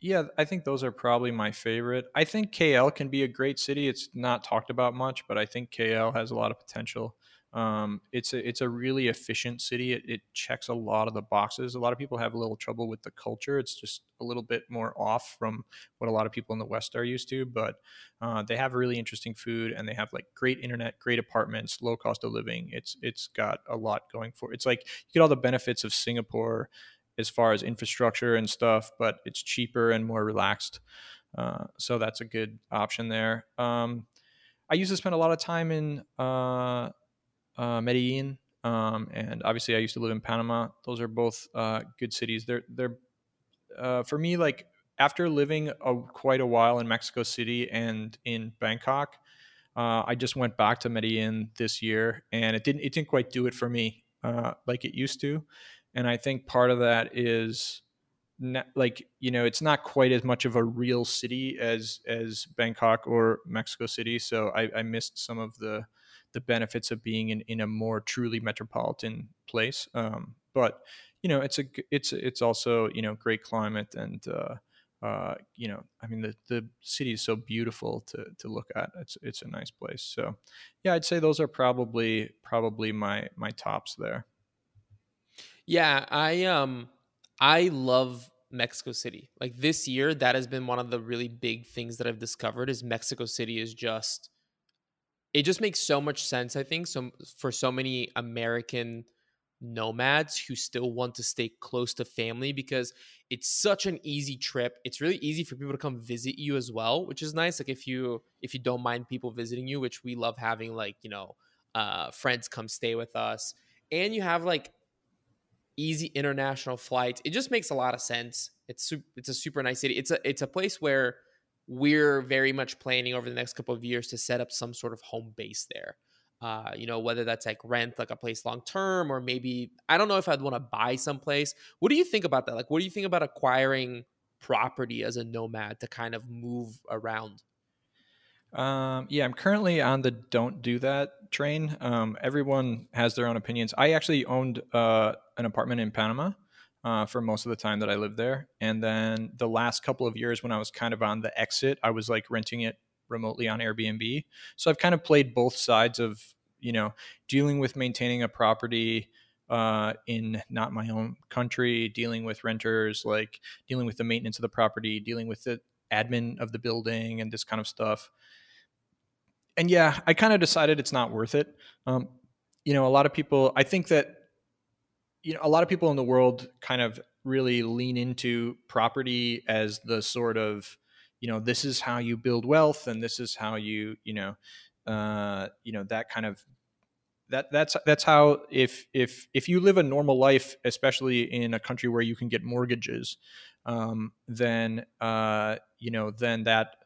yeah, I think those are probably my favorite. I think KL can be a great city. It's not talked about much, but I think KL has a lot of potential. Um, it's a it's a really efficient city. It, it, checks a lot of the boxes. A lot of people have a little trouble with the culture. It's just a little bit more off from what a lot of people in the West are used to. But uh, they have really interesting food, and they have like great internet, great apartments, low cost of living. It's it's got a lot going for. It. It's like you get all the benefits of Singapore as far as infrastructure and stuff, but it's cheaper and more relaxed. Uh, so that's a good option there. Um, I used to spend a lot of time in uh, uh, Medellin, um, and obviously I used to live in Panama. Those are both uh, good cities. They're they're uh, for me like after living a, quite a while in Mexico City and in Bangkok. Uh, I just went back to Medellin this year, and it didn't it didn't quite do it for me like it used to. And I think part of that is not, like you know it's not quite as much of a real city as as Bangkok or Mexico City. So I, I missed some of the the benefits of being in, in a more truly metropolitan place. Um, but you know, it's a it's it's also you know great climate and uh, uh, you know, I mean the the city is so beautiful to to look at. It's it's a nice place. So yeah, I'd say those are probably probably my my tops there. Yeah, I um I love Mexico City. Like this year, that has been one of the really big things that I've discovered is Mexico City is just it just makes so much sense i think so for so many american nomads who still want to stay close to family because it's such an easy trip it's really easy for people to come visit you as well which is nice like if you if you don't mind people visiting you which we love having like you know uh friends come stay with us and you have like easy international flights it just makes a lot of sense it's it's a super nice city it's a it's a place where we're very much planning over the next couple of years to set up some sort of home base there. Uh, you know, whether that's like rent like a place long term or maybe I don't know if I'd want to buy someplace. What do you think about that? Like, what do you think about acquiring property as a nomad to kind of move around? Um, yeah, I'm currently on the don't do that train. Um, everyone has their own opinions. I actually owned uh, an apartment in Panama uh, for most of the time that I lived there. And then the last couple of years when I was kind of on the exit, I was like renting it remotely on Airbnb. So I've kind of played both sides of, you know, dealing with maintaining a property uh, in not my own country, dealing with renters, like dealing with the maintenance of the property, dealing with the admin of the building and this kind of stuff. And yeah, I kind of decided it's not worth it. Um, you know, a lot of people, I think that you know a lot of people in the world kind of really lean into property as the sort of you know this is how you build wealth and this is how you you know uh, you know that kind of that that's that's how if if if you live a normal life especially in a country where you can get mortgages um, then uh, you know then that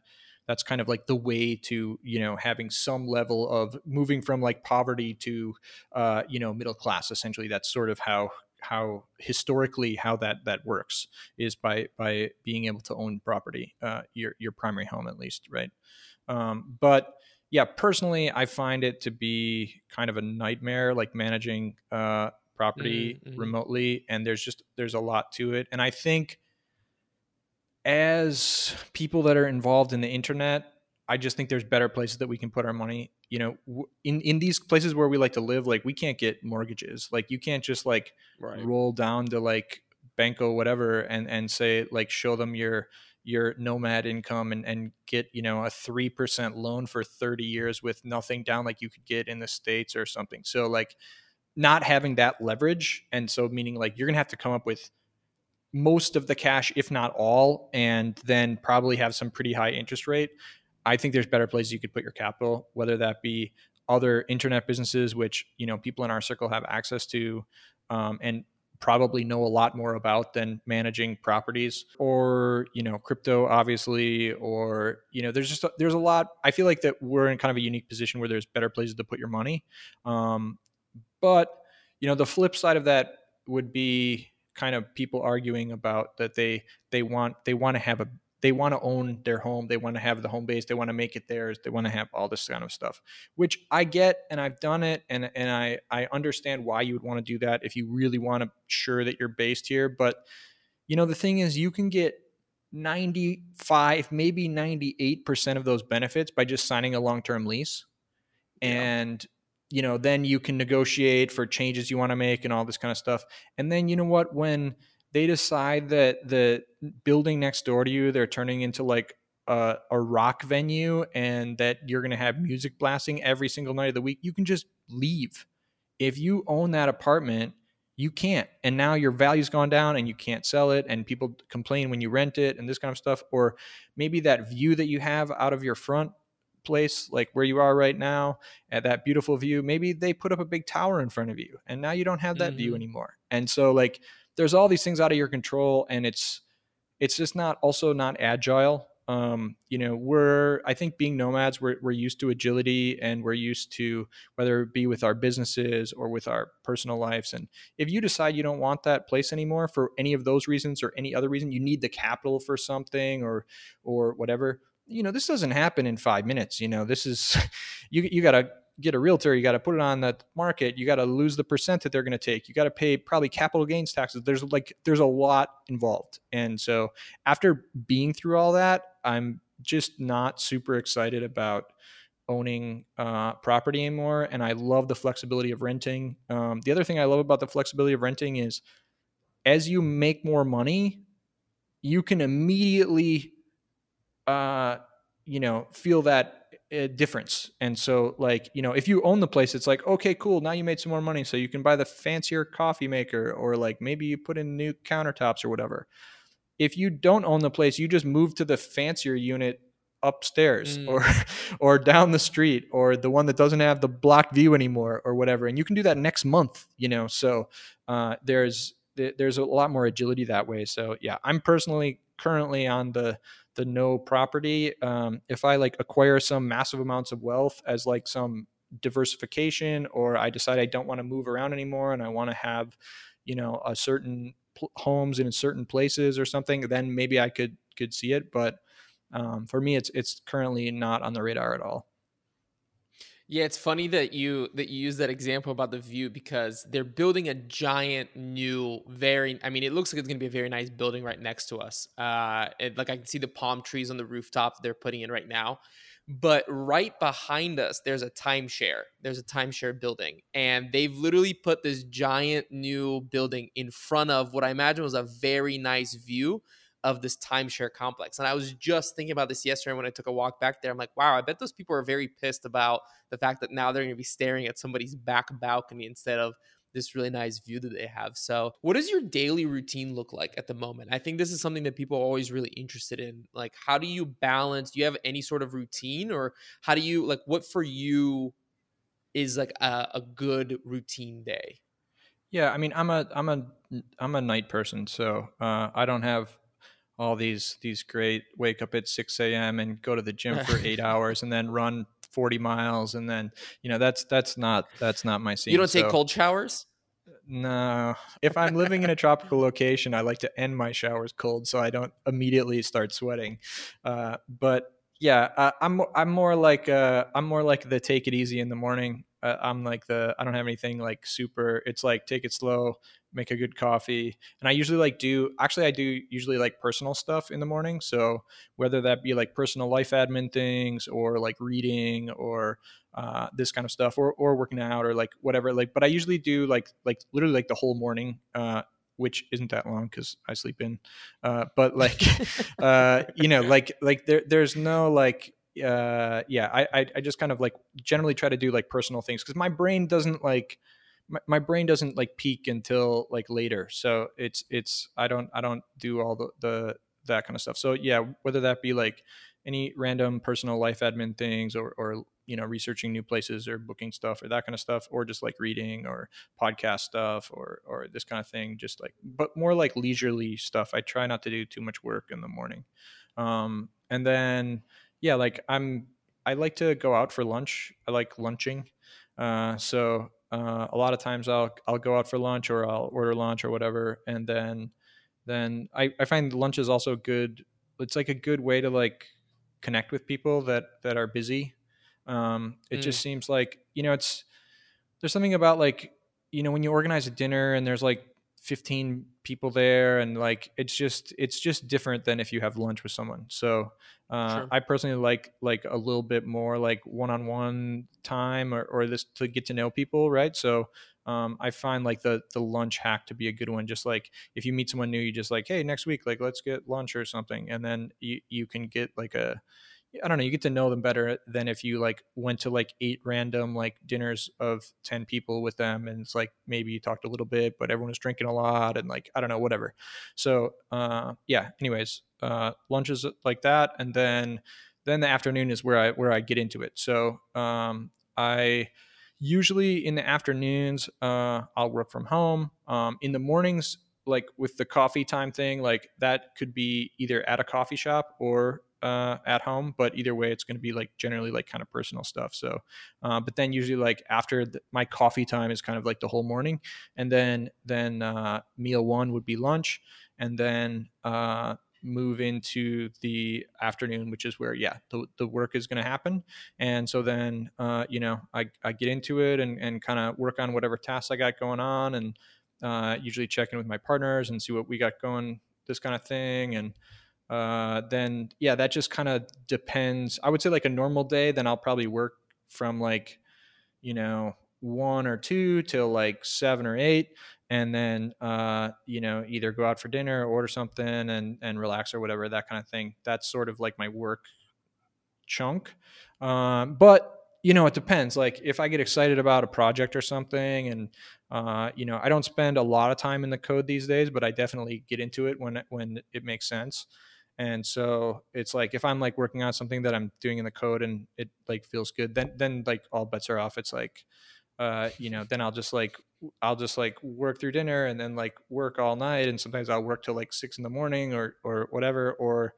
that's kind of like the way to you know having some level of moving from like poverty to uh, you know middle class essentially. That's sort of how how historically how that that works is by by being able to own property uh, your your primary home at least right? Um, but yeah personally i find it to be kind of a nightmare like managing uh, property mm-hmm. remotely and there's just there's a lot to it. And i think as people that are involved in the internet, I just think there's better places that we can put our money. You know, in in these places where we like to live, like we can't get mortgages. Like you can't just like right. roll down to like Banco whatever and and say like show them your your nomad income and, and get you know a 3% loan for 30 years with nothing down like you could get in the states or something so like not having that leverage and so meaning like you're gonna have to come up with most of the cash, if not all, and then probably have some pretty high interest rate. I think there's better places you could put your capital, whether that be other internet businesses, which you know people in our circle have access to, um, and probably know a lot more about than managing properties or you know crypto obviously or you know there's just a, there's a lot i feel like that we're in kind of a unique position where there's better places to put your money um, but you know the flip side of that would be kind of people arguing about that they they want they want to have a they want to own their home they want to have the home base they want to make it theirs they want to have all this kind of stuff which i get and i've done it and and i i understand why you would want to do that if you really want to sure that you're based here but you know the thing is you can get 95 maybe 98% of those benefits by just signing a long-term lease and you know then you can negotiate for changes you want to make and all this kind of stuff. And then you know what when they decide that the building next door to you they're turning into like a, a rock venue and that you're going to have music blasting every single night of the week you can just leave. If you own that apartment you can't. And now your value's gone down and you can't sell it and people complain when you rent it and this kind of stuff. Or maybe that view that you have out of your front place like where you are right now at that beautiful view maybe they put up a big tower in front of you and now you don't have that mm-hmm. view anymore. And so like there's all these things out of your control and it's it's just not also not agile. Um, you know we're i think being nomads we're, we're used to agility and we're used to whether it be with our businesses or with our personal lives. And if you decide you don't want that place anymore for any of those reasons or any other reason you need the capital for something or or whatever you know this doesn't happen in five minutes you know this is you, you got to get a realtor, you got to put it on the market, you got to lose the percent that they're going to take, you got to pay probably capital gains taxes. There's like there's a lot involved, and so after being through all that, I'm just not super excited about owning uh, property anymore. And I love the flexibility of renting. Um, the other thing I love about the flexibility of renting is as you make more money, you can immediately, uh, you know, feel that a difference. And so, like, you know, if you own the place, it's like, okay, cool. Now you made some more money. So you can buy the fancier coffee maker, or like maybe you put in new countertops or whatever. If you don't own the place, you just move to the fancier unit upstairs mm. or or down the street or the one that doesn't have the block view anymore or whatever and you can do that next month you know so uh, there's there's a lot more agility that way so yeah i'm personally currently on the the no property. Um, if I like acquire some massive amounts of wealth as like some diversification, or I decide I don't want to move around anymore and I want to have, you know, a certain pl- homes in certain places or something, then maybe I could could see it. But um, for me, it's it's currently not on the radar at all. Yeah, it's funny that you that you use that example about the view because they're building a giant new, very. I mean, it looks like it's going to be a very nice building right next to us. Uh, it, like I can see the palm trees on the rooftop they're putting in right now, but right behind us there's a timeshare. There's a timeshare building, and they've literally put this giant new building in front of what I imagine was a very nice view of this timeshare complex. And I was just thinking about this yesterday when I took a walk back there. I'm like, wow, I bet those people are very pissed about the fact that now they're going to be staring at somebody's back balcony instead of this really nice view that they have. So, what does your daily routine look like at the moment? I think this is something that people are always really interested in. Like, how do you balance? Do you have any sort of routine, or how do you like what for you is like a, a good routine day? Yeah, I mean, I'm a I'm a I'm a night person, so uh, I don't have all these these great wake up at 6 a.m and go to the gym for eight hours and then run 40 miles and then you know that's that's not that's not my scene you don't take cold showers? No. If i'm living in a tropical location i like to end my showers cold so i don't immediately start sweating. Uh, but yeah uh, i'm i'm more like uh, i'm more like the take it easy in the morning. Uh, i'm like the i don't have anything like super it's like take it slow make a good coffee and i usually like do actually i do usually like personal stuff in the morning so whether that be like personal life admin things or like reading or uh, this kind of stuff or, or working out or like whatever like but i usually do like like literally like the whole morning uh, which isn't that long because I sleep in. Uh, but like, uh, you know, like like there there's no like uh, yeah. I, I I just kind of like generally try to do like personal things because my brain doesn't like my, my brain doesn't like peak until like later. So it's it's i don't i don't do all the the that kind of stuff. So yeah whether that be like any random personal life admin things or or you know researching new places or booking stuff or that kind of stuff or just like reading or podcast stuff or or this kind of thing just like but more like leisurely stuff. I try not to do too much work in the morning. Um, and then yeah like i'm i like to go out for lunch. I like lunching. Uh, so uh, a lot of times I'll I'll go out for lunch or I'll order lunch or whatever, and then then I, I find lunch is also good. It's like a good way to like connect with people that that are busy. Um, it mm. just seems like you know it's there's something about like you know when you organize a dinner and there's like 15 people there and like it's just it's just different than if you have lunch with someone. So uh, sure. i personally like like a little bit more like one-on-one time or, or this to get to know people right? So um, i find like the the lunch hack to be a good one. Just like if you meet someone new you just like hey next week like let's get lunch or something and then you, you can get like a I don't know, you get to know them better than if you like went to like eight random like dinners of 10 people with them and it's like maybe you talked a little bit but everyone was drinking a lot and like I don't know whatever. So, uh yeah, anyways, uh lunches like that and then then the afternoon is where I where I get into it. So, um I usually in the afternoons uh I'll work from home. Um in the mornings like with the coffee time thing, like that could be either at a coffee shop or uh, at home, but either way, it's going to be like generally like kind of personal stuff. So, uh, but then usually like after the, my coffee time is kind of like the whole morning, and then then uh, meal one would be lunch, and then uh, move into the afternoon, which is where yeah the, the work is going to happen. And so then uh, you know I, I get into it and and kind of work on whatever tasks I got going on, and uh, usually check in with my partners and see what we got going, this kind of thing, and uh, then yeah, that just kind of depends. I would say like a normal day, then I'll probably work from like, you know, one or two till like seven or eight, and then uh, you know either go out for dinner, order something, and and relax or whatever that kind of thing. That's sort of like my work chunk. Um, but you know, it depends. Like if I get excited about a project or something, and uh, you know, I don't spend a lot of time in the code these days, but I definitely get into it when when it makes sense and so it's like if i'm like working on something that i'm doing in the code and it like feels good then then like all bets are off it's like uh you know then i'll just like i'll just like work through dinner and then like work all night and sometimes i'll work till like six in the morning or or whatever or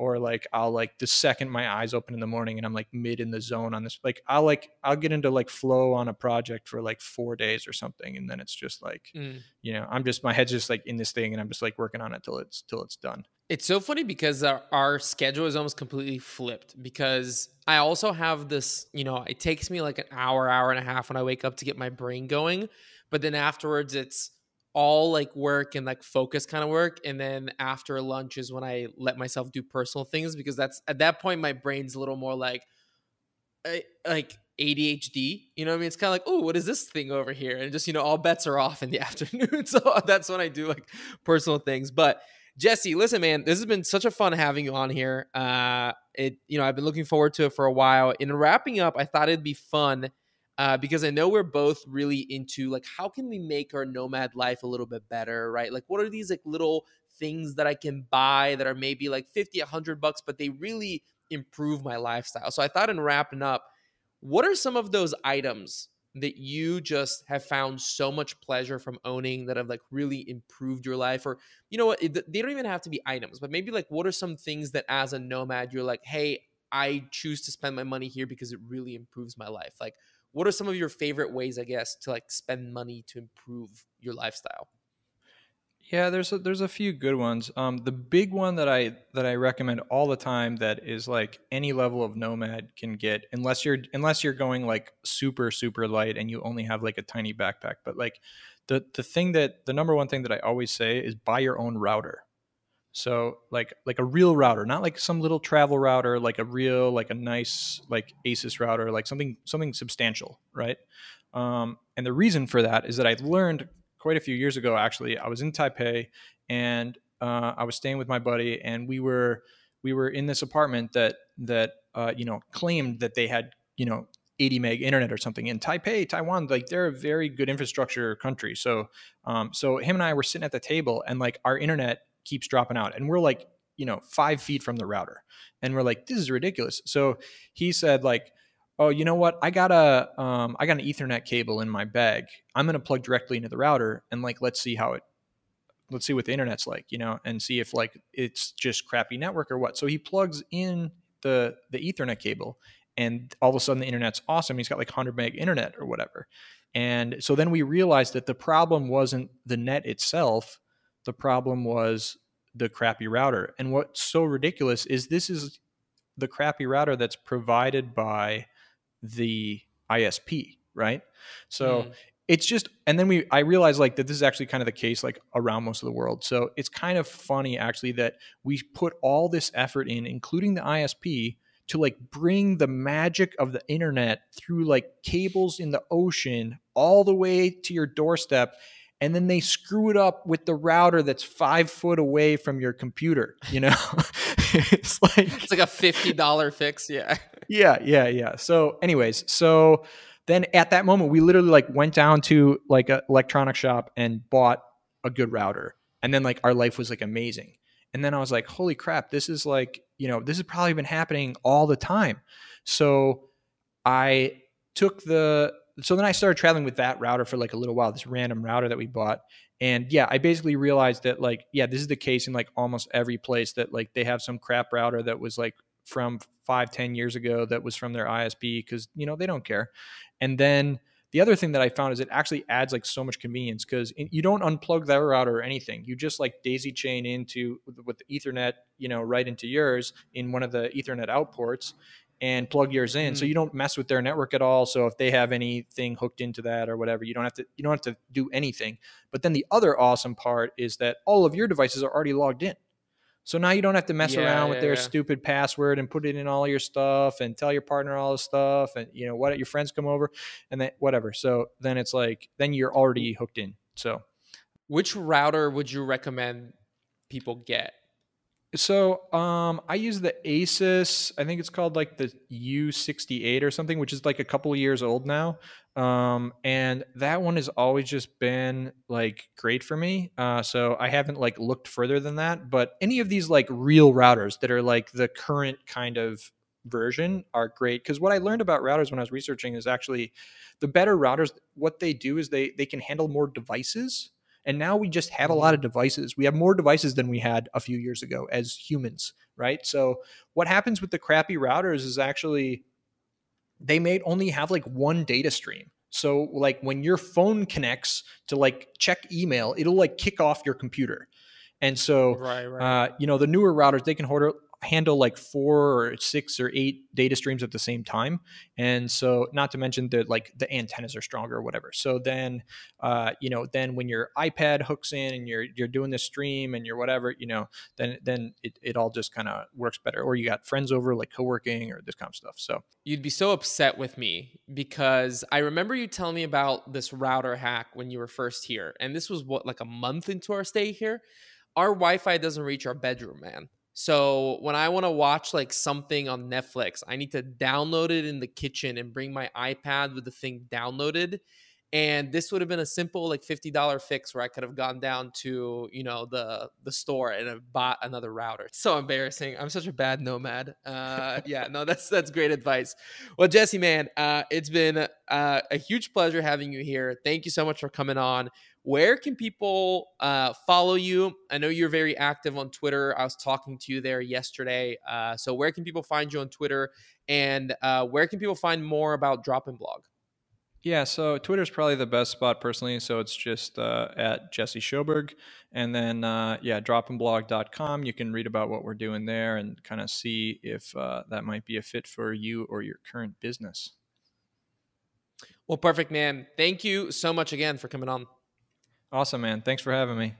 or like I'll like the second my eyes open in the morning and I'm like mid in the zone on this like I'll like I'll get into like flow on a project for like 4 days or something and then it's just like mm. you know I'm just my head's just like in this thing and I'm just like working on it till it's till it's done. It's so funny because our, our schedule is almost completely flipped because I also have this, you know, it takes me like an hour hour and a half when I wake up to get my brain going, but then afterwards it's all like work and like focus kind of work and then after lunch is when i let myself do personal things because that's at that point my brain's a little more like eh, like adhd you know what i mean? It's kind of like oh what is this thing over here? And just you know all bets are off in the afternoon so that's when i do like personal things but jesse listen man this has been such a fun having you on here uh it you know i've been looking forward to it for a while in wrapping up i thought it'd be fun uh, because I know we're both really into like how can we make our nomad life a little bit better, right? Like what are these like little things that I can buy that are maybe like 50, 100 bucks, but they really improve my lifestyle. So I thought in wrapping up, what are some of those items that you just have found so much pleasure from owning that have like really improved your life or you know what they don't even have to be items but maybe like what are some things that as a nomad you're like hey i choose to spend my money here because it really improves my life like what are some of your favorite ways, I guess, to like spend money to improve your lifestyle? Yeah, there's a, there's a few good ones. Um, the big one that I that I recommend all the time that is like any level of nomad can get, unless you're unless you're going like super super light and you only have like a tiny backpack. But like the the thing that the number one thing that I always say is buy your own router. So like like a real router, not like some little travel router, like a real like a nice like Asus router, like something something substantial, right? Um, and the reason for that is that I learned quite a few years ago. Actually, I was in Taipei and uh, I was staying with my buddy, and we were we were in this apartment that that uh, you know claimed that they had you know 80 meg internet or something in Taipei, Taiwan, like they're a very good infrastructure country. So, um, so him and I were sitting at the table and like our internet keeps dropping out. And we're like, you know, five feet from the router. And we're like, this is ridiculous. So he said, like, oh, you know what? I got a um, I got an Ethernet cable in my bag. I'm gonna plug directly into the router and like let's see how it let's see what the internet's like, you know, and see if like it's just crappy network or what. So he plugs in the the Ethernet cable, and all of a sudden the internet's awesome. He's got like 100 meg internet or whatever. And so then we realized that the problem wasn't the net itself. The problem was the crappy router. And what's so ridiculous is this is the crappy router that's provided by the ISP, right? So mm. it's just and then we I realized like that this is actually kind of the case like around most of the world. So it's kind of funny actually that we put all this effort in including the ISP to like bring the magic of the internet through like cables in the ocean all the way to your doorstep and then they screw it up with the router that's five foot away from your computer. You know, it's like it's like a fifty dollar fix. Yeah, yeah, yeah, yeah. So, anyways, so then at that moment, we literally like went down to like an electronic shop and bought a good router, and then like our life was like amazing. And then I was like, holy crap, this is like you know this has probably been happening all the time. So I took the so then I started traveling with that router for like a little while, this random router that we bought. And yeah, I basically realized that like, yeah, this is the case in like almost every place that like they have some crap router that was like from five, ten years ago that was from their ISP because you know they don't care. And then the other thing that I found is it actually adds like so much convenience because you don't unplug that router or anything. You just like daisy chain into with the Ethernet, you know, right into yours in one of the Ethernet outports, and plug yours in. Mm. So you don't mess with their network at all. So if they have anything hooked into that or whatever, you don't have to you don't have to do anything. But then the other awesome part is that all of your devices are already logged in. So now you don't have to mess yeah, around yeah, with their yeah. stupid password and put it in all your stuff and tell your partner all this stuff and you know what your friends come over and then whatever. So then it's like then you're already hooked in. So which router would you recommend people get? So um, I use the Asus. I think it's called like the U68 or something, which is like a couple of years old now. Um, and that one has always just been like great for me. Uh, so I haven't like looked further than that. But any of these like real routers that are like the current kind of version are great because what I learned about routers when I was researching is actually the better routers. What they do is they they can handle more devices and now we just have a lot of devices. We have more devices than we had a few years ago as humans, right? So what happens with the crappy routers is actually they may only have like one data stream. So like when your phone connects to like check email, it'll like kick off your computer. And so, right, right. Uh, you know, the newer routers they can hold, handle like four or six or eight data streams at the same time. And so not to mention that like the antennas are stronger or whatever. So then uh, you know then when your ipad hooks in and you're you're doing the stream and you're whatever you know then then it, it all just kind of works better. Or you got friends over like co-working or this kind of stuff. So you'd be so upset with me because i remember you telling me about this router hack when you were first here and this was what like a month into our stay here? Our wi-fi doesn't reach our bedroom man so when I want to watch like something on Netflix, I need to download it in the kitchen and bring my iPad with the thing downloaded. And this would have been a simple like fifty dollar fix where I could have gone down to you know the the store and have bought another router. So embarrassing. I'm such a bad nomad. Uh, yeah, no, that's that's great advice. Well, Jesse, man, uh, it's been uh, a huge pleasure having you here. Thank you so much for coming on where can people uh, follow you? I know you're very active on Twitter. I was talking to you there yesterday. Uh, so where can people find you on Twitter, and uh, where can people find more about DropInBlog? Yeah, so Twitter is probably the best spot personally. So it's just uh, at Jesse Schoberg. And then, uh, yeah, dropinblog.com. You can read about what we're doing there and kind of see if uh, that might be a fit for you or your current business. Well, perfect, man. Thank you so much again for coming on. Awesome, man. Thanks for having me.